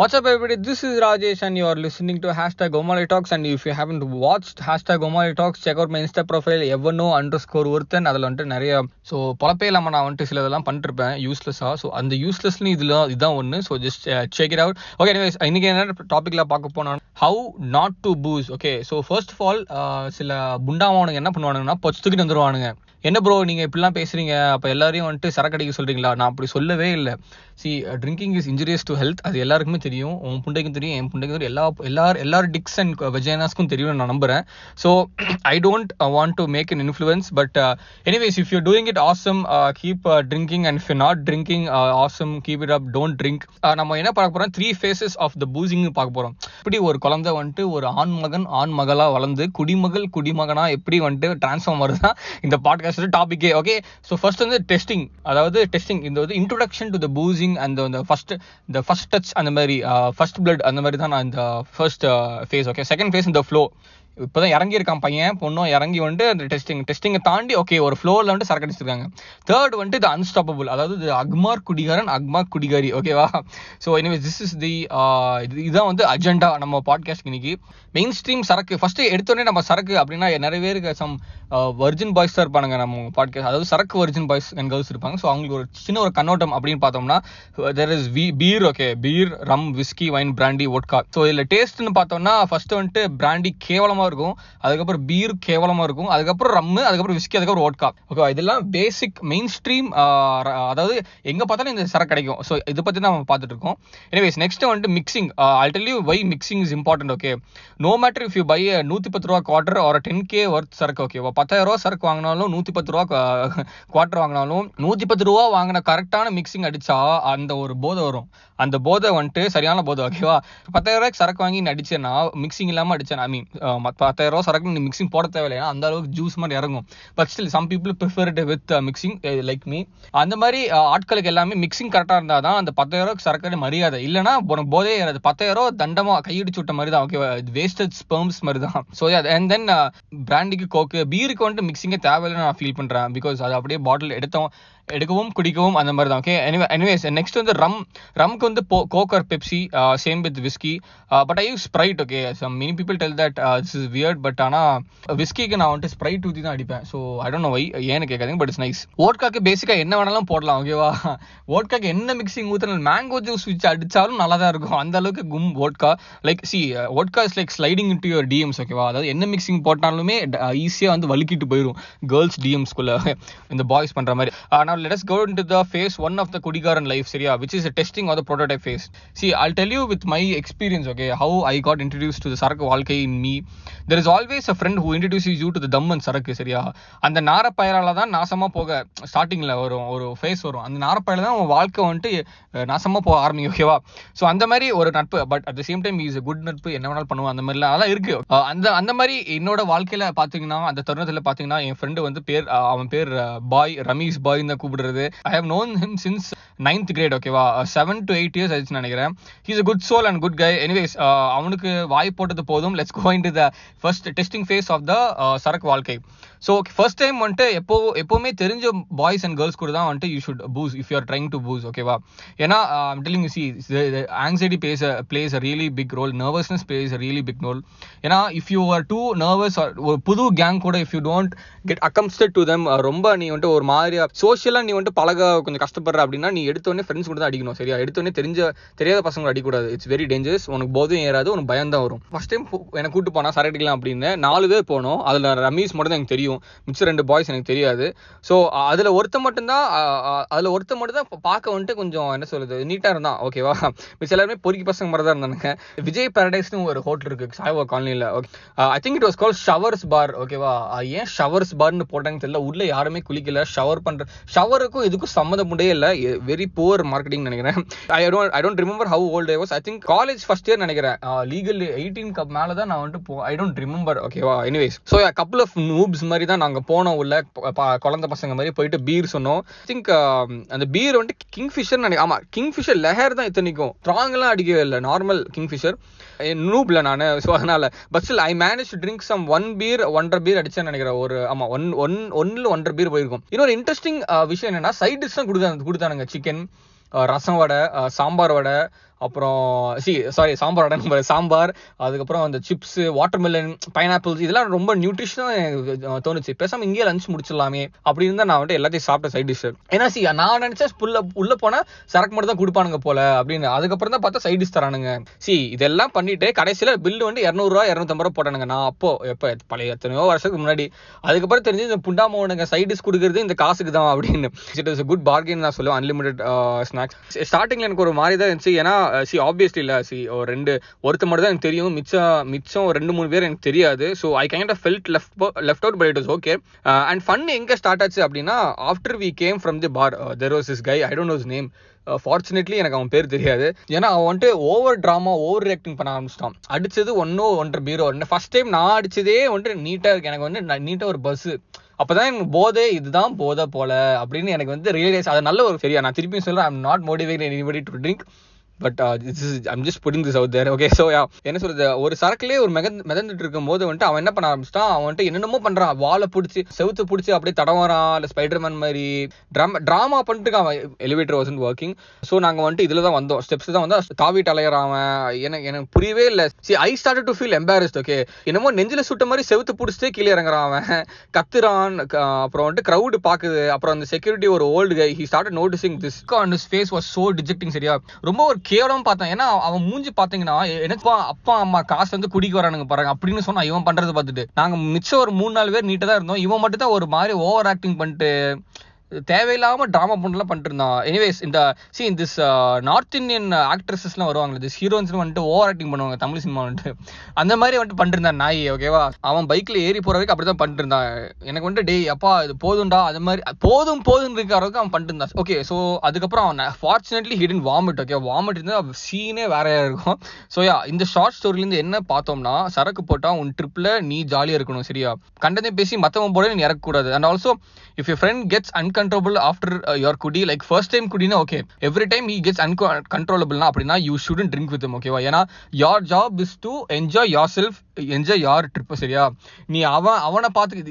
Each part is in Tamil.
What's up, everybody? This is Rajesh, and you are listening to hashtag Omali Talks. And if you haven't watched hashtag Omali Talks, check out my Insta profile, எவனோ அண்டர் ஸ்கோர் ஒருத்தன் அதில் வந்துட்டு நிறைய ஸோ பொழப்பே இல்லாமல் நான் வந்துட்டு சில இதெல்லாம் பண்ணிருப்பேன் யூஸ்லெஸ்ஸாக ஸோ அந்த யூஸ்லெஸ்னு இதில் இதுதான் ஒன்று so just check it out okay இன்னைக்கு என்ன டாப்பிக்கில் பார்க்க போனோம் how not to booze okay so first of all சில புண்டாமானுங்க என்ன பண்ணுவானுங்கன்னா பொச்சு தூக்கிட்டு வந்துருவானுங்க. என்ன ப்ரோ நீங்கள் இப்படிலாம் பேசுறீங்க? அப்போ எல்லாரையும் வந்துட்டு சரக்கு சொல்கிறீங்களா நான் அப்படி சொல்லவே இல்லை. See drinking is injurious to health அது எல்லாருக்குமே தெரியும். உன் புண்டைக்கும் தெரியும் என் புண்டைக்கும் தெரியும். எல்லா எல்லார் எல்லார் டிக்ஸ் அண்ட் வெஜைனாஸ்க்கும் தெரியும் நான் நம்புகிறேன் so I don't want to make an influence but anyways if you doing it awesome keep drinking and if not drinking awesome keep it up don't drink நம்ம என்ன பார்க்க போகிறோம் three phases of the boozing பார்க்க போகிறோம் இப்படி ஒரு குழந்தை வந்துட்டு ஒரு ஆண் மகன் ஆண் மகளாக வளர்ந்து குடிமகள் குடிமகனாக எப்படி வந்துட்டு டிரான்ஸ்ஃபார்ம் வருதா இந்த பாட்காஸ்ட் டாபிக்கே ஓகே ஸோ ஃபர்ஸ்ட் வந்து டெஸ்டிங் அதாவது டெஸ்டிங் இந்த வந்து இன்ட்ரொடக்ஷன் டு த பூசிங் அந்த இந்த ஃபர்ஸ்ட் இந்த ஃபர்ஸ்ட் டச் அந்த மாதிரி uh, ஃபர்ஸ்ட் பிளட் அந்த மாதிரி தான் நான் இந்த first phase okay second phase இந்த ஃப்ளோ இப்போதான் இறங்கி இருக்கான் பையன் பொண்ணும் இறங்கி வந்துட்டு அந்த டெஸ்டிங் டெஸ்டிங்கை தாண்டி ஓகே ஒரு ஃப்ளோரில் வந்துட்டு சரக்கு அடிச்சிருக்காங்க. தேர்ட் வந்துட்டு இது அன்ஸ்டாப்பபிள் அதாவது இது அக்மார் குடிகாரன் அக்மார் குடிகாரி ஓகேவா so anyway this is the இதுதான் வந்து அஜெண்டா நம்ம பாட்காஸ்ட் இன்னைக்கு. மெயின் ஸ்ட்ரீம் சரக்கு ஃபர்ஸ்ட் எடுத்தோடனே நம்ம சரக்கு அப்படின்னா நிறைய பேருக்கு சம் வர்ஜின் பாய்ஸ் தான் இருப்பாங்க நம்ம பாட்காஸ்ட் அதாவது சரக்கு வர்ஜின் பாய்ஸ் அண்ட் கேர்ள்ஸ் இருப்பாங்க. ஸோ அவங்களுக்கு ஒரு சின்ன ஒரு கண்ணோட்டம் அப்படின்னு பார்த்தோம்னா there is we beer okay beer rum whisky wine brandy vodka so இதில் டேஸ்ட்னு பார்த்தோம்னா ஃபர்ஸ்ட் வந்துட்டு பிராண்டி கேவலமாக இருக்கும். அதுக்கப்புறம் பீர் கேவலமாக இருக்கும். அதுக்கப்புறம் ரம்மு அதுக்கப்புறம் விஸ்கி அதுக்கப்புறம் ஓட்கா ஓகே இதெல்லாம் பேசிக் மெயின் ஸ்ட்ரீம் அதாவது எங்கே பார்த்தாலும் இந்த சரக்கு கிடைக்கும். ஸோ இதை பற்றி தான் நம்ம பார்த்துட்டு இருக்கோம். எனிவேஸ் நெக்ஸ்ட் வந்துட்டு mixing utterly you why mixing is important okay no matter if you buy நூற்றி பத்து ரூபா குவார்டர் ஒரு டென் கே ஒர்த் சரக்கு ஓகேவா பத்தாயிரம் ரூபா சரக்கு வாங்கினாலும் நூற்றி பத்து ரூபா குவார்டர் வாங்கினாலும் நூற்றி பத்து ரூபா வாங்கின கரெக்டான மிக்சிங் அடிச்சா அந்த ஒரு போதை வரும். அந்த போதை வந்துட்டு சரியான போதை ஓகேவா பத்தாயிரம் ரூபாய்க்கு சரக்கு வாங்கி நீ அடிச்சேன்னா மிக்சிங் இல்லாமல் அடிச்சேன் ஐ மீன் பத்தாயிரம் ரூபா சரக்கு நீ மிக்சிங் போட தேவையில்லை அந்த அளவுக்கு ஜூஸ் மாதிரி இறங்கும். But still some people prefer it with mixing like me அந்த மாதிரி uh, ஆட்களுக்கு எல்லாமே மிக்சிங் கரெக்டாக இருந்தால் தான் அந்த பத்தாயிரம் ரூபாய்க்கு சரக்கு மரியாதை. இல்லைன்னா உனக்கு போதே ஏறாது பத்தாயிரம் ரூபா தண்டமா கையடிச்சு விட்ட மாதிரி தான். ஓகேவா வேஸ்டட் ஸ்பெர்ம்ஸ் மாதிரி தான். ஸோ அண்ட் தென் பிராண்டிக்கு கோக்கு பீருக்கு வந்துட்டு மிக்சிங்கே தேவையில்லை நான் ஃபீல் பண்ணுறேன் பிகாஸ் அது அப்படியே பாட்டில் எடுத்தோம். எடுக்கவும் குடிக்கவும் அந்த மாதிரி தான் ஓகே எனிவே எனிவேஸ் நெக்ஸ்ட் வந்து ரம் ரம்க்கு வந்து coke or Pepsi same with whisky but I use Sprite okay some many people tell that this is weird but ஆனால் விஸ்கிக்கு நான் வந்துட்டு ஸ்ப்ரைட் ஊற்றி தான் அடிப்பேன். So I don't know why ஏன்னு கேட்காதீங்க பட் இட்ஸ் நைஸ் ஓட்காக்கு பேசிக்காக என்ன வேணாலும் போடலாம் ஓகேவா ஓட்காக்கு என்ன மிக்சிங் ஊற்றினாலும் மேங்கோ ஜூஸ் வச்சு அடித்தாலும் நல்லா தான் இருக்கும். அந்த அளவுக்கு கும் vodka like see vodka is like sliding into your DMs ஓகேவா அதாவது என்ன மிக்சிங் போட்டாலுமே uh, ஈஸியாக வந்து வலுக்கிட்டு போயிடும் கேர்ள்ஸ் டிஎம்ஸ்குள்ளே இந்த பாய்ஸ் பண்ணுற மாதிரி. Uh, ஆனால் let us go into the phase one of the Kudigaran life, Syria, which is a testing or the prototype phase. See, I'll tell you with my experience, okay, how I got introduced to the Saraka Walkai in me. There is always a friend who introduces you to the Dam and சரியா அந்த நாரப்பயரால தான் நாசமா போக ஸ்டார்டிங்ல வரும் ஒரு ஃபேஸ் வரும் அந்த நாரப்பயில தான் உன் வாழ்க்கை வந்துட்டு நாசமா போக ஆரம்பிக்கும் ஓகேவா ஸோ அந்த மாதிரி ஒரு நட்பு but at the same time is good நட்பு என்ன வேணாலும் பண்ணுவோம் அந்த மாதிரிலாம் அதெல்லாம் இருக்கு அந்த அந்த மாதிரி என்னோட வாழ்க்கையில பாத்தீங்கன்னா அந்த தருணத்தில் பார்த்தீங்கன்னா என் ஃப்ரெண்டு வந்து பேர் அவன் பேர் பாய் ரமீஷ் பாய் தான் கூப்பிடுறது. I have known him since ninth grade ஓகேவா செவன் டு எயிட் இயர்ஸ் ஆயிடுச்சு நினைக்கிறேன். He's a good soul and good guy anyways அவனுக்கு வாய் போட்டது போதும். Let's going to the first testing phase of the சரக்கு வாழ்க்கை. ஸோ ஓகே ஃபர்ஸ்ட் டைம் வந்துட்டு எப்போ எப்போவுமே தெரிஞ்ச பாய்ஸ் அண்ட் கேர்ள்ஸ் கூட தான் வந்துட்டு you should booze if you are trying to booze ஓகேவா ஏன்னா telling see anxiety plays plays a really big role nervousness plays a really big role ஏன்னா if you are too nervous ஒரு புது கேங் கூட இஃப் யூ டோன்ட் கெட் அக்கம்ஸ்டட் டு தம் ரொம்ப நீ வந்துட்டு ஒரு மாதிரியா சோஷியலாக நீ வந்துட்டு பழக கொஞ்சம் கஷ்டப்படுற அப்படின்னா நீ எடுத்தோடனே ஃப்ரெண்ட்ஸ் கூட தான் அடிக்கணும் சரியா? எடுத்தோடனே தெரிஞ்ச தெரியாத பசங்க அடிக்கூடாது இட்ஸ் வெரி டேஞ்சரஸ் உனக்கு போதும் ஏறாது உனக்கு பயம் தான் வரும் ஃபர்ஸ்ட் டைம் எனக்கு கூட்டு போனா சரக்கு அடிக்கலாம் அப்படின்னு நாலு பேர் போனோம். அதில் ரமீஸ் மட்டும் தான் எனக்கு தெரியும். மிச்சம் ரெண்டு பாய்ஸ் எனக்கு தெரியாது. ஸோ அதில் ஒருத்த மட்டும்தான் அதில் ஒருத்த மட்டும் தான் பார்க்க வந்துட்டு கொஞ்சம் என்ன சொல்றது நீட்டாக இருந்தான். ஓகேவா மிச்சம் எல்லாருமே பொறுக்கி பசங்க மாதிரி தான் இருந்தானுங்க. விஜய் பேரடைஸ்னு ஒரு ஹோட்டல் இருக்கு சாய்வா காலனியில் I think it was call showers bar ஓகேவா ஏன் ஷவர்ஸ் பார்னு போட்டாங்கன்னு தெரியல. உள்ள யாருமே குளிக்கல. ஷவர் பண்ற ஷவருக்கும் இதுக்கும் சம்மந்தம் முடியே இல்லை. வெரி புவர் மார்க்கெட்டிங் நினைக்கிறேன். I don't I don't remember how old I was I think college first year நினைக்கிறேன். லீகல் எயிட்டீன் கப் மேலே தான் நான் வந்துட்டு போ ஐ டோன்ட் ரிமெம்பர் ஓகேவா anyways so couple of noobs மாதிரி தான் நாங்கள் போனோம் உள்ள. குழந்தை பசங்க மாதிரி போயிட்டு பீர் சொன்னோம். திங்க் um, அந்த பீர் வந்துட்டு கிங் ஃபிஷர் நினைக்கிறேன். ஆமா கிங் ஃபிஷர் லெஹர் தான் இத்தனைக்கும். ஸ்ட்ராங்லாம் அடிக்கவே இல்லை. நார்மல் கிங் ஃபிஷர் நூப்ல நான். ஸோ அதனால. But still I manage to drink some one beer ஒன்றரை பீர் அடிச்சேன்னு நினைக்கிறேன். ஒரு ஆமா ஒன் ஒன் ஒன்ல ஒன்றரை பீர் போயிருக்கும். இன்னொரு இன்ட்ரெஸ்டிங் uh, விஷயம் என்னன்னா சைட் டிஷ் தான் கொடுத்தாங்க கொடுத்தானுங்க. சிக்கன் uh, ரசம் வடை uh, சாம்பார் வடை அப்புறம் சி சாரி சாம்பார் வடை சாம்பார் அதுக்கப்புறம் அந்த சிப்ஸ் வாட்டர்மெலன் பைனாப்பிள்ஸ் இதெல்லாம் ரொம்ப நியூட்ரிஷனாக தோணுச்சு. பேசாமல் இங்கேயே லஞ்ச் முடிச்சிடலாமே. அப்படி தான் நான் வந்துட்டு எல்லாத்தையும் சாப்பிட்ட சைட் டிஷ் ஏன்னா சி நான் நினைச்சேன் உள்ள உள்ள போனால் சரக்கு மட்டும் தான் கொடுப்பானுங்க போல அப்படின்னு. அதுக்கப்புறம் தான் பார்த்தா சைட் டிஷ் தரானுங்க. சி இதெல்லாம் பண்ணிட்டு கடைசியில் பில்லு வந்து இரநூறுவா இரநூத்தம்பது ரூபா போட்டானுங்க. நான் அப்போ எப்போ பழைய எத்தனையோ வருஷத்துக்கு முன்னாடி. அதுக்கப்புறம் தெரிஞ்சு இந்த புண்டாமோனுங்க சைட் டிஷ் கொடுக்குறது இந்த காசுக்கு தான் அப்படின்னு. இட் இஸ் குட் பார்கெயின் நான் சொல்லுவேன். அன்லிமிடெட் ஸ்நாக்ஸ் ஸ்டார்டிங்ல எனக்கு ஒரு மாதிரி தான் இருந்துச்சு. ஏன்னா சி ஆப்வியஸ்லி இல்லை சி ஒரு ரெண்டு ஒருத்த மட்டும் தான் எனக்கு தெரியும். மிச்சம் மிச்சம் ரெண்டு மூணு பேர் எனக்கு தெரியாது. So I kind of felt left left out but it is okay and fun எங்கே ஸ்டார்ட் ஆச்சு அப்படின்னா after we came from the bar there was is guy I don't knows name fortunately எனக்கு அவன் பேர் தெரியாது. ஏன்னா அவன் வந்துட்டு ஓவர் ட்ராமா ஓவர் ரியாக்டிங் பண்ண ஆரம்பிச்சிட்டான். அடிச்சது ஒன்னோ ஒன்றரை பீரோ. ஃபர்ஸ்ட் டைம் நான் அடிச்சதே வந்துட்டு நீட்டாக இருக்கு. எனக்கு வந்து நீட்டாக ஒரு பஸ் அப்பதான் எனக்கு போதே இதுதான் போதை போல அப்படின்னு எனக்கு வந்து ரியலைஸ் அது நல்ல ஒரு சரியா நான் திருப்பியும் சொல்றேன் I'm not motivate anybody to drink but this is I'm just putting this out there okay so yeah என்ன சொல்றது? ஒரு சரக்குலேயே ஒரு மெகந்து மிதந்துட்டு இருக்கும் போது வந்துட்டு அவன் என்ன பண்ண ஆரம்பிச்சிட்டான்? அவன் வந்துட்டு என்னென்னமோ பண்றான். வாழை பிடிச்சி செவுத்து பிடிச்சி அப்படியே தடவறான். இல்லை ஸ்பைடர்மேன் மாதிரி. ட்ராமா ட்ராமா பண்ணிட்டு அவன். எலிவேட்டர் வாசன் ஒர்க்கிங் ஸோ நாங்கள் வந்துட்டு இதில் தான் வந்தோம். ஸ்டெப்ஸ் தான் வந்து தாவிட்டு அலையறான் எனக்கு எனக்கு புரியவே இல்லை. See I start to feel embarrassed okay என்னமோ நெஞ்சில் சுட்ட மாதிரி செவுத்து பிடிச்சிட்டே கீழே இறங்குறான் அவன். கத்துறான். அப்புறம் வந்துட்டு க்ரௌடு பார்க்குது அப்புறம் அந்த செக்யூரிட்டி ஒரு old guy he start noticing this on his face was so dejecting சரியா? ரொம்ப ஒரு கேவலம் பார்த்தேன். ஏன்னா அவன் மூஞ்சி பாத்தீங்கன்னா எனக்கு அப்பா அம்மா காசு வந்து குடிக்க வரானுங்க பாருங்க. அப்படின்னு சொன்னா இவன் பண்றது பார்த்துட்டு. நாங்க மிச்சம் ஒரு மூணு நாலு பேர் நீட்டா தான் இருந்தோம். இவன் மட்டும் தான் ஒரு மாதிரி ஓவர் ஆக்டிங் பண்ணிட்டு தேவையில்லாம ட்ராமா பண்ணலாம் பண்ணிட்டு இருந்தான் எனிவேஸ் இந்த சி திஸ் நார்த் இந்தியன் ஆக்ட்ரஸஸ்லாம் வருவாங்க திஸ் ஹீரோயின்ஸ் வந்துட்டு ஓவர் ஆக்டிங் பண்ணுவாங்க தமிழ் சினிமா வந்துட்டு. அந்த மாதிரி வந்துட்டு பண்ணிட்டு இருந்தான் நாய் ஓகேவா அவன் பைக்கில் ஏறி போற வரைக்கும் அப்படிதான் பண்ணிட்டு இருந்தான் எனக்கு வந்துட்டு டேய் அப்பா இது போதும்டா அது மாதிரி போதும் போதும் இருக்கிற அளவுக்கு அவன் பண்ணிட்டு இருந்தான் ஓகே ஸோ அதுக்கப்புறம் அவன் fortunately hidden vomit okay vomit இருந்தால் சீனே வேறையா இருக்கும். ஸோ யா இந்த ஷார்ட் ஸ்டோரிலேருந்து என்ன பார்த்தோம்னா சரக்கு போட்டால் உன் ட்ரிப்பில் நீ ஜாலியாக இருக்கணும் சரியா? கண்டதே பேசி மற்றவன் போட நீ இறக்கக்கூடாது. And also if you friend gets அன்க uncontrollable after your குடி. Like first time குடினா okay every time he gets அன்கண்ட்ரோலபிள்னா அப்படின்னா யூ ஷுடன் ட்ரிங்க் வித் ஓகேவா ஏன்னா your job is to enjoy your self enjoy your trip சரியா? நீ அவன் அவனை பார்த்து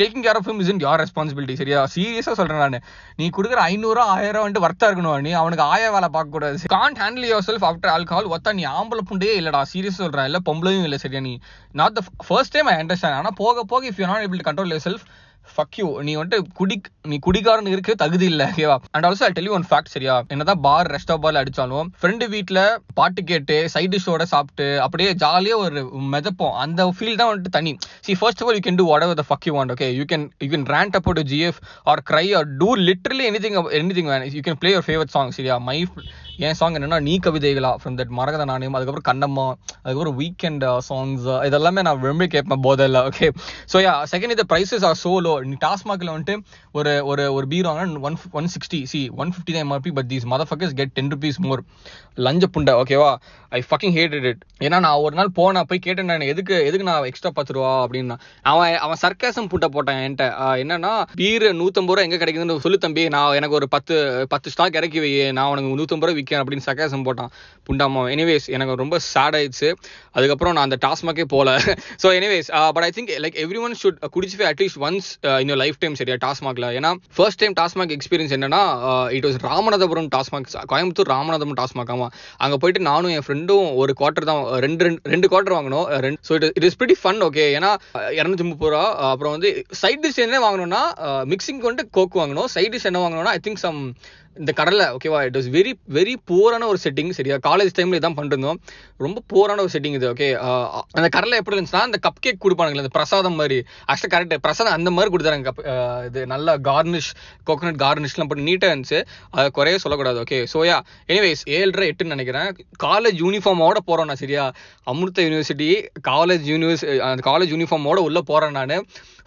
taking care of him is in your responsibility சரியா? சீரியஸா சொல்றேன் நான். நீ கொடுக்குற ஐநூறு ஆயிரம் வந்துட்டு வர்த்தா இருக்கணும். நீ அவனுக்கு ஆய வேலை பார்க்க கூடாது can't handle your self after alcohol ஒத்தா நீ ஆம்பளை புண்டையே இல்லடா. சீரியஸ் சொல்றேன். இல்ல பொம்பளையும் இல்ல சரியா நீ? Not the first time I understand ஆனா போக போக if you not able to control your self fuck you நீ வந்துட்டு குடி நீ குடிகாரன் இருக்க தகுதி இல்ல ஓகேவா and also tell one fact சரியா? என்னதான் பார் ரெஸ்டா பார்ல அடிச்சாலும் ஃப்ரெண்டு வீட்ல பாட்டு கேட்டு சைட் டிஷ்ஷோட சாப்பிட்டு அப்படியே ஜாலியா ஒரு மிதப்போம். அந்த ஃபீல் தான் வந்துட்டு தனி. See first of all you can do whatever the fuck you want okay you can you can rant up to GF or cry or do literally any thing any thing you can play your favourite song சரியா? மை என் சாங் என்னன்னா நீ கவிதைகளா? ஃப்ரம் தட் மரகத நாணயம். அதுக்கப்புறம் கண்ணம்மா. அதுக்கப்புறம் வீக்கெண்ட் சாங்ஸ் இதெல்லாமே நான் விரும்பி கேட்பேன் போதில் ஓகே ஸோ யா செகண்ட் இது ப்ரைஸஸ் ஆர் சோலோ நீ டாஸ்மாகில் வந்துட்டு ஒரு ஒரு ஒரு பீர் வாங்கினா one one sixty see one fifty தான் MRP but these mother fuckers get ten rupees more லஞ்ச புண்டை ஓகேவா ஐ ஃபக்கிங் ஹேட்டட் இட் ஏன்னா நான் ஒரு நாள் போனேன் போய் கேட்டேன் நான் எதுக்கு எதுக்கு நான் எக்ஸ்ட்ரா பத்து ரூபா அப்படின்னா அவன் அவன் சர்க்காசம் புட்டை போட்டான் என்கிட்ட. என்னன்னா பீர் நூற்றம்பது ரூபா எங்கே கிடைக்குதுன்னு சொல்லு தம்பி. நான் எனக்கு ஒரு பத்து பத்து ஸ்டாக் இறக்கி வை. நான் உனக்கு நூற்றம்பது ரூபா விற்கிறேன் அப்படின்னு சக்காசம் போட்டான் புண்டாமா எனிவேஸ் எனக்கு ரொம்ப சேட் ஆயிடுச்சு. அதுக்கப்புறம் நான் அந்த டாஸ்மாக்கே போல. So anyways but I think like every one should குடிச்சு at least once in life time சரியா டாஸ்மாக்ல. ஏன்னா ஃபர்ஸ்ட் டைம் டாஸ்மாக் எக்ஸ்பீரியன்ஸ் என்னன்னா uh, it was Ramanathapuram TASMAC Coimbatore Ramanathapuram TASMAC ஆமா. போயிட்டு நானும் என் ஃப்ரெண்டும் ஒரு குவார்டர் தான் uh, ரெண்டு ரெண்டு குவார்டர் வாங்கணும் ரெண்டு so it it is pretty fun okay ஏன்னா uh, இரநூத்தி முப்பது ரூபா அப்புறம் வந்து சைட் டிஷ் என்ன வாங்கணும்னா மிக்சிங் வந்துட்டு கோக் வாங்கணும் சைட் டிஷ் என்ன வாங்கணும்னா ஐ திங்க் சம் இந்த கடலை ஓகேவா இட் வாஸ் வெரி வெரி போரான ஒரு செட்டிங் சரியா? காலேஜ் டைம்ல இதான் பண்ணிருந்தோம். ரொம்ப போரான ஒரு செட்டிங் இது ஓகே அந்த கடலை எப்படி இருந்துச்சுன்னா அந்த கப் கேக் கொடுப்பானுங்களே அந்த பிரசாதம் மாதிரி. ஆக்சுவலா கரெக்ட் பிரசாதம் அந்த மாதிரி கொடுத்தாங்க கப் இது நல்ல கார்னிஷ் கோகோனட் கார்னிஷ்லாம் பண்ணி நீட்டாக இருந்துச்சு. அதை குறைய சொல்லக்கூடாது ஓகே சோயா எனிவேஸ் ஏழரை எட்டுன்னு நினைக்கிறேன். காலேஜ் யூனிஃபார்மோட போறோம் நான் சரியா? அமிர்த யூனிவர்சிட்டி காலேஜ் யூனிவர்ஸ் அந்த காலேஜ் யூனிஃபார்மோட உள்ள போறேன் நான்.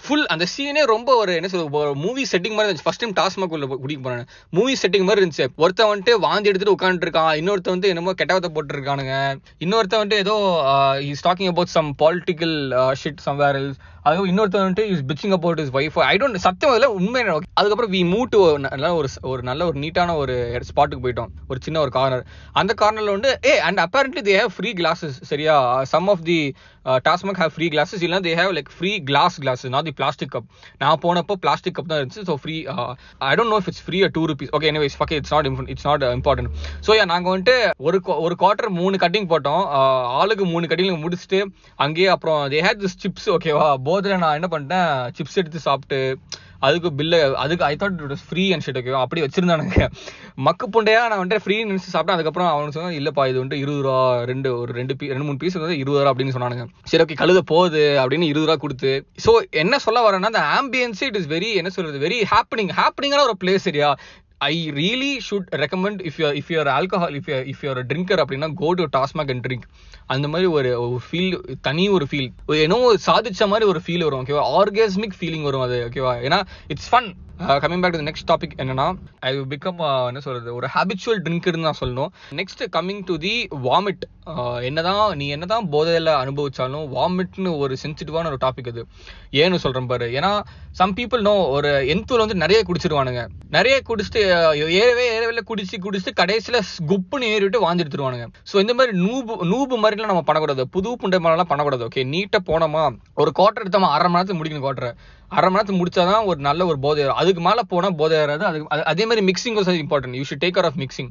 ஃபுல் அந்த சீனே ரொம்ப ஒரு என்ன சொல்ற மூவி செட்டிங் மாதிரி இருந்துச்சு. ஃபர்ஸ்ட் டைம் டாஸ்மாக் உள்ள குடிக்க போறேன் மூவி செட்டிங் மாதிரி இருந்துச்சு. ஒருத்தன் வந்துட்டு வாந்தி எடுத்துட்டு உட்காந்துருக்கான் இன்னொருத்த வந்து என்னமோ கெட்டவத்தை போட்டு இருக்கானுங்க இன்னொருத்த வந்துட்டு ஏதோ is talking about some political shit somewhere else அதுக்கப்புறம் இன்னொருத்தர் வந்துட்டு is bitching about is wife I don't சத்தியம் அதில் உண்மை அதுக்கப்புறம் வி மூவ் டு நல்ல ஒரு ஒரு நல்ல ஒரு நீட்டான ஒரு ஸ்பாட்டுக்கு போயிட்டோம். ஒரு சின்ன ஒரு கார்னர் அந்த கார்னரில் வந்து a and apparently they have free glasses சரியா? Some of the TASMAC have free glasses இல்லை they have like free glass glasses not the plastic cup நான் போனப்போ பிளாஸ்டிக் கப் தான் இருந்துச்சு. So free I don't know if it's free two rupees okay anyways okay it's not it's not important so நாங்கள் வந்துட்டு ஒரு ஒரு குவார்ட்டர் மூணு கட்டிங் போட்டோம். Uh, ஆளுக்கு மூணு கட்டிங் முடிச்சுட்டு அங்கேயே அப்புறம் தே ஹேட் திஸ் சிப்ஸ் ஓகேவா போதில் நான் என்ன பண்ணிட்டேன் சிப்ஸ் எடுத்து சாப்பிட்டு அதுக்கு பில்லு அதுக்கு I thought it free and shit அப்படி வச்சிருந்தானுங்க. மக்கு புண்டையா நான் வந்துட்டு ஃப்ரீ நினைச்சு சாப்பிட்டேன். அதுக்கப்புறம் அவனு சொன்னா இல்லப்பா இது வந்துட்டு இருபது ரூபா ரெண்டு ஒரு ரெண்டு பீ ரெண்டு மூணு பீஸ் வந்து இருபது ரூபா அப்படின்னு சொன்னானுங்க. சரி ஓகே கழுத போகுது அப்படின்னு இருபது ரூபா கொடுத்து. ஸோ என்ன சொல்ல வரேன்னா அந்த ஆம்பியன்ஸ் இட் இஸ் வெரி என்ன சொல்றது வெரி ஹாப்பனிங் ஹாப்பனிங்கான ஒரு பிளேஸ் சரியா? I really should recommend if you if your alcohol if you if your drinker அப்படின்னா go to TASMAC and drink அந்த மாதிரி ஒரு ஃபீல் தனி ஒரு ஃபீல் ஏன்னோ சாதிச்ச மாதிரி ஒரு ஃபீல் வரும் ஓகேவா ஆர்கேஸ்மிக் ஃபீலிங் வரும் அது ஓகேவா ஏன்னா it's fun coming back to next topic என்னன்னா ஐ பிகம் uh, என்ன சொல்றது ஒரு ஹேபிச்சுவல் ட்ரிங்க்னு தான் சொல்லணும். Next coming to the vomit என்னதான் நீ என்னதான் போதையில அனுபவிச்சாலும் வாமிட்னு ஒரு சென்சிட்டிவான ஒரு டாபிக் அது. ஏன்னு சொல்றேன் பாரு. ஏன்னா சம் பீப்புள் நோ ஒரு எந்தூர் வந்து நிறைய குடிச்சிருவானுங்க. நிறைய குடிச்சிட்டு uh, ஏறவே ஏறவே குடிச்சு குடிச்சு கடைசியில குப்புன்னு ஏறிவிட்டு வாந்தி எடுத்துருவானுங்க ஸோ இந்த மாதிரி நூபு நூபு மாதிரிலாம் நம்ம பண்ணக்கூடாது. புது புண்டை மாதிரிலாம் பண்ணக்கூடாது. ஓகே நீட்டா போனோமா ஒரு குவார்டர் எடுத்தோமா அரை மணி நேரத்துக்கு முடிக்கணும் குவார்டர் அரை மணி நேரத்துக்கு முடிச்சாதான் ஒரு நல்ல ஒரு போதை ஏறும் அதுக்கு மேலே போனால் போதை ஏறாது அதுக்கு அது- அதே மாதிரி mixing was important you should take care of mixing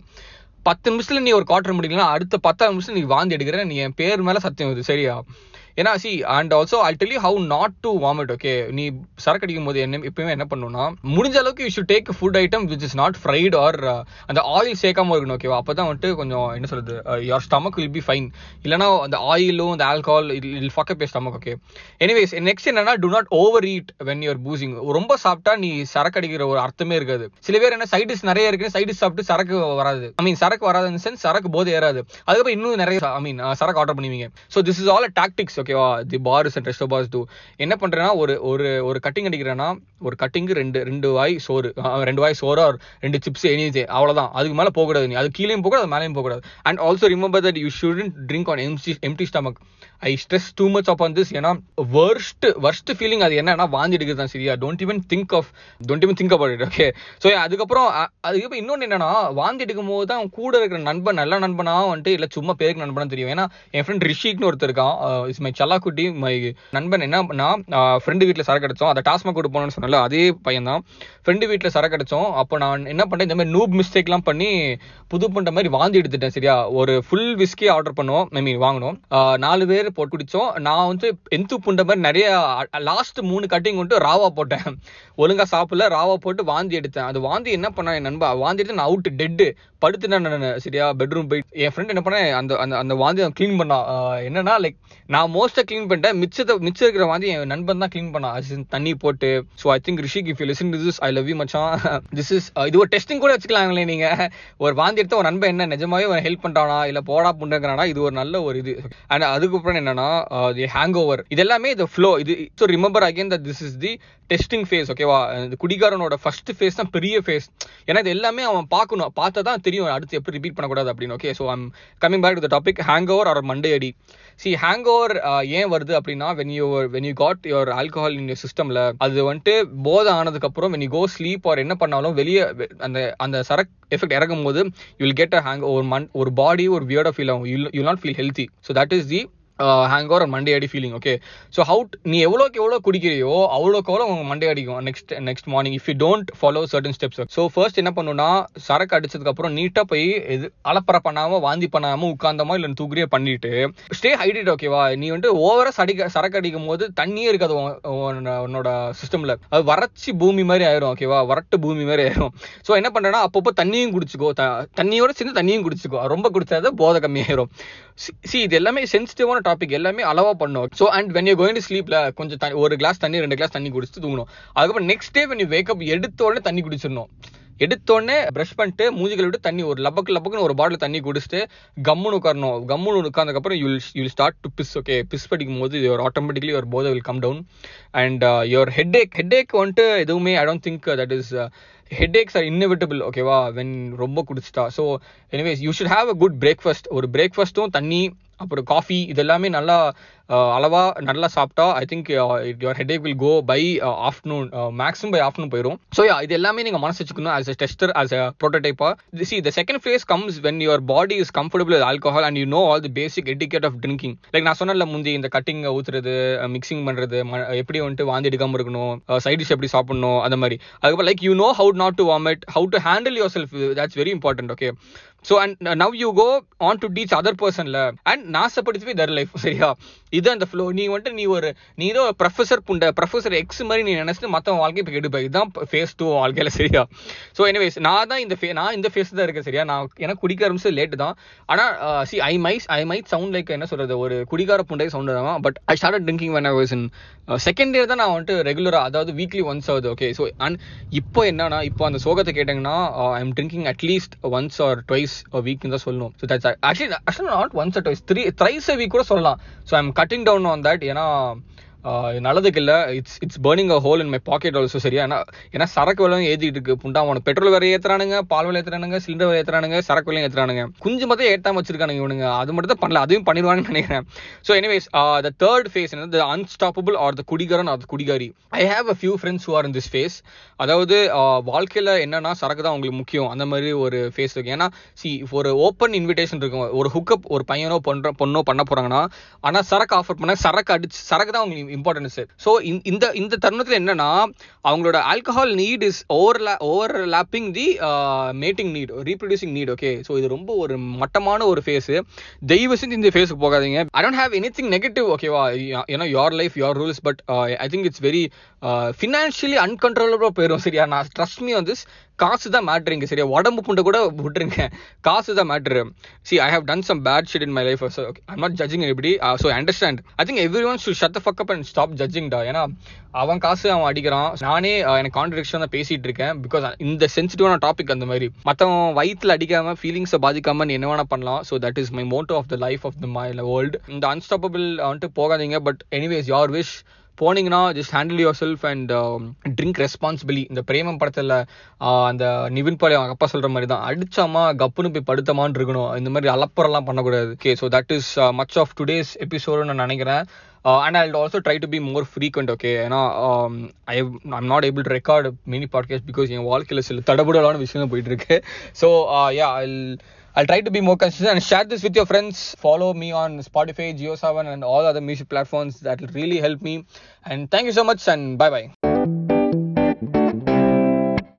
பத்து நிமிஷத்தில் நீ ஒரு குவார்டர் முடிக்கலாம் அடுத்த பத்தாறு நிமிஷம் நீ வாந்தி எடுக்கிற நீ என் பேர் மேலே சத்தியம் வருது. சரியா? ஏன்னா see and also I tell you how not to vomit okay நீ சரக்கு அடிக்கும் போது என்ன எப்பயுமே என்ன பண்ணணும்னா முடிஞ்ச அளவுக்கு you should take food item which is not fried or அந்த ஆயில் சேர்க்காம இருக்கணும் ஓகேவா அப்பதான் வந்துட்டு கொஞ்சம் என்ன சொல்றது your stomach will be fine இல்லைனா அந்த ஆயிலும் அந்த ஆல்கஹால் இல் ஃபக்க பே ஸ்டமக் ஓகே எனிவேஸ் நெக்ஸ்ட் என்னன்னா do not over eat when your boozing ரொம்ப சாப்பிட்டா நீ சரக்கு அடிக்கிற ஒரு அர்த்தமே இருக்காது. சில பேர் என்ன சைடிஸ் நிறைய இருக்கு சைடிஸ் சாப்பிட்டு சரக்கு வராது. ஐ மீன் சரக்கு வராது சென்ஸ் சரக்கு போது ஏறாது. அதுக்கப்புறம் இன்னும் நிறைய ஐ மீன் uh, சரக்கு ஆர்டர் பண்ணுவீங்க. So this is all tactics ஓகேவா the bars and resto bars too. என்ன பண்றேன்னா ஒரு ஒரு ஒரு கட்டிங் அடிக்கிறேன்னா ஒரு கட்டிங்கு ரெண்டு ரெண்டு வாய் சோறு ரெண்டு வாய் சோறு ஆர் ரெண்டு சிப்ஸ் எனிஜே அவ்வளோதான் அதுக்கு மேலே போகக்கூடாது நீ. அது கீழேயும் போகக்கூடாது அது மேலேயும் போகக்கூடாது. And also remember that you shouldn't drink on empty empty stomach I stress too much up on this ஏன்னா வர்ஸ்ட் வர்ஸ்ட் ஃபீலிங் அது என்னன்னா வாந்தி எடுக்கிறது தான் சரியா? Don't even think of don't even think about it okay so அதுக்கப்புறம் அதுக்கப்புறம் இன்னொன்று என்னன்னா வாந்தி எடுக்கும் போது தான் கூட இருக்கிற நண்பன் நல்ல நண்பனா வந்துட்டு இல்லை சும்மா பேருக்கு நண்பனா தெரியும். ஏன்னா என் ஃப்ரெண்ட் ரிஷிக்னு ஒருத்தர் இருக்கான் இஸ் மை சல்லாக்குட்டி மை நண்பன் என்ன பண்ணா ஃப்ரெண்டு வீட்டில் சரக்கு கிடச்சோம் அதை டாஸ்மாக் கூட்டு போனோம்னு சொன்னல அதே பையன் தான் ஃப்ரெண்டு வீட்டில் சரக்கு கிடச்சோம் அப்போ நான் என்ன பண்ணேன் இந்த மாதிரி நூப் மிஸ்டேக்லாம் பண்ணி புது பண்ணுற மாதிரி வாந்தி எடுத்துட்டேன் சரியா? ஒரு ஃபுல் விஸ்கி ஆர்டர் பண்ணோம் ஐ மீன் வாங்கினோம். நாலு பேர் போட்டு குடித்தோம் நான் வந்து எந்து புண்ட மாதிரி நிறைய லாஸ்ட் மூணு கட்டிங் வந்துட்டு ராவா போட்டேன். ஒழுங்காக சாப்பிடல ராவா போட்டு வாந்தி எடுத்தேன். அது வாந்தி என்ன பண்ணேன் என் நண்பா வாந்தி எடுத்து நான் அவுட்டு டெட்டு படுத்து நான் சரியா பெட்ரூம் போய் என் ஃப்ரெண்ட் என்ன பண்ணேன் அந்த அந்த அந்த வாந்தி க்ளீன் பண்ணான் என்னன்னா லைக் நான் மோஸ்டா க்ளீன் பண்ணிட்டேன். மிச்சத்தை மிச்சம் இருக்கிற மாதிரி என் நண்பன் தான் க்ளீன் பண்ணான். as தண்ணி போட்டு. So I think Rishik if you listen to this I love you மச்சான். திஸ் இஸ் uh, இது ஒரு டெஸ்டிங் கூட வச்சுக்கலாங்களே நீங்க. ஒரு வாந்தி எடுத்த ஒரு நண்பன் என்ன நிஜமாவே ஒரு ஹெல்ப் பண்றானா? இல்லை போடா புண்டுங்கிறானா இது ஒரு நல்ல ஒரு இது. அண்ட் அதுக்கப்புறம் என்னன்னா தி ஹேங் ஓவர் இது எல்லாமே இது ஃப்ளோ இது so remember again that this is the testing phase ஓகேவா இந்த குடிகாரனோட ஃபர்ஸ்ட் ஃபேஸ் தான் பெரிய ஃபேஸ் ஏன்னா இது எல்லாமே அவன் பார்க்கணும். பார்த்தா தான் தெரியும் அடுத்து எப்படி ரிப்பீட் பண்ணக்கூடாது அப்படின்னு okay so I'm coming back to the topic hang over or Monday அடி. சி ஹேங் ஓவர் ஏன் வருது அப்படின்னா when you when you got your alcohol in your சிஸ்டம்ல அது வந்துட்டு போதை ஆனதுக்கு அப்புறம் when you go sleep or என்ன பண்ணாலும் வெளியே அந்த அந்த சரக் எஃபெக்ட் இறங்கும் போது you will get a hang ஒரு மண் ஒரு பாடி ஒரு வியர்டா ஃபீல் ஆகும். You not feel healthy so that is the hang over Monday அடி ஃபீலிங் ஓகே ஸோ ஹவுட் நீ எவ்வளோக்கு எவ்வளோ குடிக்கிறியோ அவ்வளோக்கு எவ்வளோ உங்க மண்டே அடிக்கும் next next morning if you don't follow certain steps so first என்ன பண்ணுன்னா சரக்கு அடிச்சதுக்கப்புறம் நீட்டாக போய் இது அலப்பற பண்ணாமல் வாந்தி பண்ணாமல் உட்கார்ந்தமா இல்லைன்னு தூக்குறியே பண்ணிட்டு ஸ்டே ஹைட்ரேட் ஓகேவா நீ வந்து ஓவரா சடிக்க சரக்கு அடிக்கும் போது தண்ணியே இருக்காது உன்னோட- சிஸ்டமில் சிஸ்டம்ல அது வறட்சி பூமி மாதிரி ஆயிரும் ஓகேவா வறட்டு பூமி மாதிரி ஆயிரும். ஸோ என்ன பண்ணுறேன்னா அப்பப்போ தண்ணியும் குடிச்சுக்கோ த- தண்ணியோட சேர்ந்து தண்ணியும் குடிச்சுக்கோ. ரொம்ப குடிச்சாத போதை கம்மியாயிரும். சி இது எல்லாமே சென்சிட்டிவான டாபிக் எல்லாமே அளவா பண்ணும். So and when you going to ஸ்லீப்ல கொஞ்சம் தண்ணி- ஒரு கிளாஸ் தண்ணி ரெண்டு கிளாஸ் தண்ணி குடிச்சு தூங்கணும். அதுக்கப்புறம் next day when you wake up எடுத்த உடனே தண்ணி குடிச்சிடணும். எடுத்த உடனே ப்ரஷ் பண்ணிட்டு மூஞ்சிகளை விட்டு தண்ணி ஒரு லபக்கு லபக்குன்னு ஒரு பாட்டில் தண்ணி குடிச்சிட்டு கம்முன்னு உட்காரணும். கம்முன்னு உட்கார்ந்ததுக்கப்புறம் you you'll start to piss okay piss படிக்கும் போது யுவர் ஆட்டோமேட்டிக்லி யுவர் போதை will come down and your headache headache வந்துட்டு எதுவுமே I don't think that is headaches are inevitable ஓகேவா வென் ரொம்ப குடிச்சிட்டா. So anyways you should have a good breakfast ஒரு பிரேக்ஃபாஸ்ட்டும் தண்ணி அப்புறம் காஃபி இது எல்லாமே நல்லா அளவாக நல்லா சாப்பிட்டா I think your head will go by afternoon maximum by afternoon போயிடும் ஸோ இது எல்லாமே நீங்கள் மனசு வச்சுக்கணும் as a tester as a prototype see the second phase comes when your body is comfortable with alcohol and you know all the basic etiquette of drinking like நான் சொன்னல முந்தி இந்த கட்டிங் ஊத்துறது மிக்சிங் பண்ணுறது ம- எப்படி வந்துட்டு வாந்தி எடுக்காமல் இருக்கணும் சைட் டிஷ் எப்படி சாப்பிடணும் அந்த மாதிரி. அதுக்கப்புறம் like you know how not to vomit how to handle yourself that's very important okay so and now you go on to teach other பர்சன்ல and நாசப்படுத்தி தர் லைஃப் சரியா? இதுதான் அந்த ஃப்ளோ நீ வந்துட்டு நீ ஒரு நீ ஏதோ ப்ரொஃபசர் புண்ட ப்ரொஃபஸர் எக்ஸ் மாதிரி நீ நினச்சிட்டு மற்றவன் வாழ்க்கை இப்போ கெடுப்ப. இதுதான் ஃபேஸ் டூ வாழ்க்கையில் சரியா? ஸோ எனிவேஸ் நான் தான் இந்த ஃபே நான் இந்த ஃபேஸ் தான் இருக்கேன் சரியா? நான் எனக்கு குடிக்க ஆரம்பிச்சது லேட்டு தான். ஆனால் see I might I might sound like என்ன சொல்கிறது ஒரு குடிகார புண்டை சவுண்ட் தான் but I start drinking when I was in second year தான் நான் வந்துட்டு ரெகுலராக அதாவது வீக்லி ஒன்ஸ் ஆகுது ஓகே ஸோ அண்ட் இப்போ என்னன்னா இப்போ அந்த சோகத்தை கேட்டிங்கன்னா I am drinking at least once or twice வீக்னு தான் சொல்லணும். So that's actually actually not once or twice three thrice week கூட சொல்லலாம். So I'm cutting down on that ஏன்னா நல்லதுக்கு இல்லை it's it's burning a hole in my pocket also சரியா? ஏன்னா ஏன்னா சரக்கு விலையும் ஏற்றிட்டு இருக்கு. புண்டாம பெட்ரோல் விலை ஏற்றுறானுங்க பால் விலை ஏற்றுறானுங்க சிலிண்டர் விலை ஏற்றுறானுங்க சரக்கு விலையும் ஏற்றுறானுங்க குஞ்சு மட்டும் ஏற்றாம வச்சிருக்கானுங்க இவனுங்க. அது மட்டும் தான் பண்ணல அதையும் பண்ணிடுவாங்கன்னு நினைக்கிறேன். So anyways the third phase என்ன த அன்ஸ்டாப்பபிள் ஆர் த குடிகாரன் or the குடிகாரி. I have a few friends who are in this phase அதாவது வாழ்க்கையில் என்னன்னா சரக்கு தான் உங்களுக்கு முக்கியம். அந்த மாதிரி ஒரு ஃபேஸ் இருக்கு. ஏன்னா சி ஒரு ஓப்பன் இன்விடேஷன் இருக்கும். ஒரு ஹுக்கப் ஒரு பையனோ பொண்ணோ பொண்ணோ பண்ண போறாங்கன்னா ஆனால் சரக்கு ஆஃபர் பண்ண சரக்கு அடிச்சு சரக்கு தான் உங்களுக்கு இம்பார்ட்டன்ஸ் ஸோ இந்த இந்த தருணத்தில் என்னன்னா அவங்களோட alcohol need is over overlapping the mating need reproducing need okay so இது ரொம்ப ஒரு மட்டமான ஒரு ஃபேஸ் தயவு செஞ்சு இந்த ஃபேஸுக்கு போகாதீங்க. I don't have any thing negative ஓகேவா ஏன்னா your life your rules but I think it's very financially அன்கன்ட்ரோலபிளாக போயிடும் சரியா? நான் ட்ரஸ்ட் மீ வந்து காசு தான் மேட்ருங்க சரியா? உடம்பு புண்டை கூட விட்டுருங்க. காசு தான் matter see I have done some bad shit in my life I'm not judging எப்படி so understand I think everyone should shut fuck up and stop ஜட்ஜிங்டா ஏன்னா அவன் காசு அவன் அடிக்கிறான். நானே எனக்கு கான்ட்ரடிக்ஷன் தான் பேசிட்டு இருக்கேன். பிகாஸ் இந்த சென்சிட்டிவான டாபிக் அந்த மாதிரி. மற்றவன் வயிற்றுல அடிக்காம ஃபீலிங்ஸை பாதிக்காம நீ என்ன வேணா பண்ணலாம். So that is my motto of the life of the my world இந்த அன்ஸ்டாப்பபிள் வந்துட்டு போகாதீங்க. பட் எனிவேஸ் யார் விஷ் போனீங்கன்னா just handle yourself and drink responsibly இந்த பிரேமம் படத்தில் அந்த நிவின் பாலி அவங்க அப்பா சொல்கிற மாதிரி தான் அடிச்சாமா கப்புன்னு போய் படுத்தமான்னு இருக்கணும். இந்த மாதிரி அலப்புறம்லாம் பண்ணக்கூடாது. Okay so that is much of today's episode நான் நினைக்கிறேன். And I also try to be more frequent okay ஏன்னா I I'm not able to record mini podcast because என் வாழ்க்கையில் சில தடபுடலான விஷயம் போயிட்டு இருக்கு. So yeah I I'll try to be more consistent and share this with your friends. Follow me on Spotify, Geo7, and all other music platforms. That will really help me. And thank you so much, and bye bye.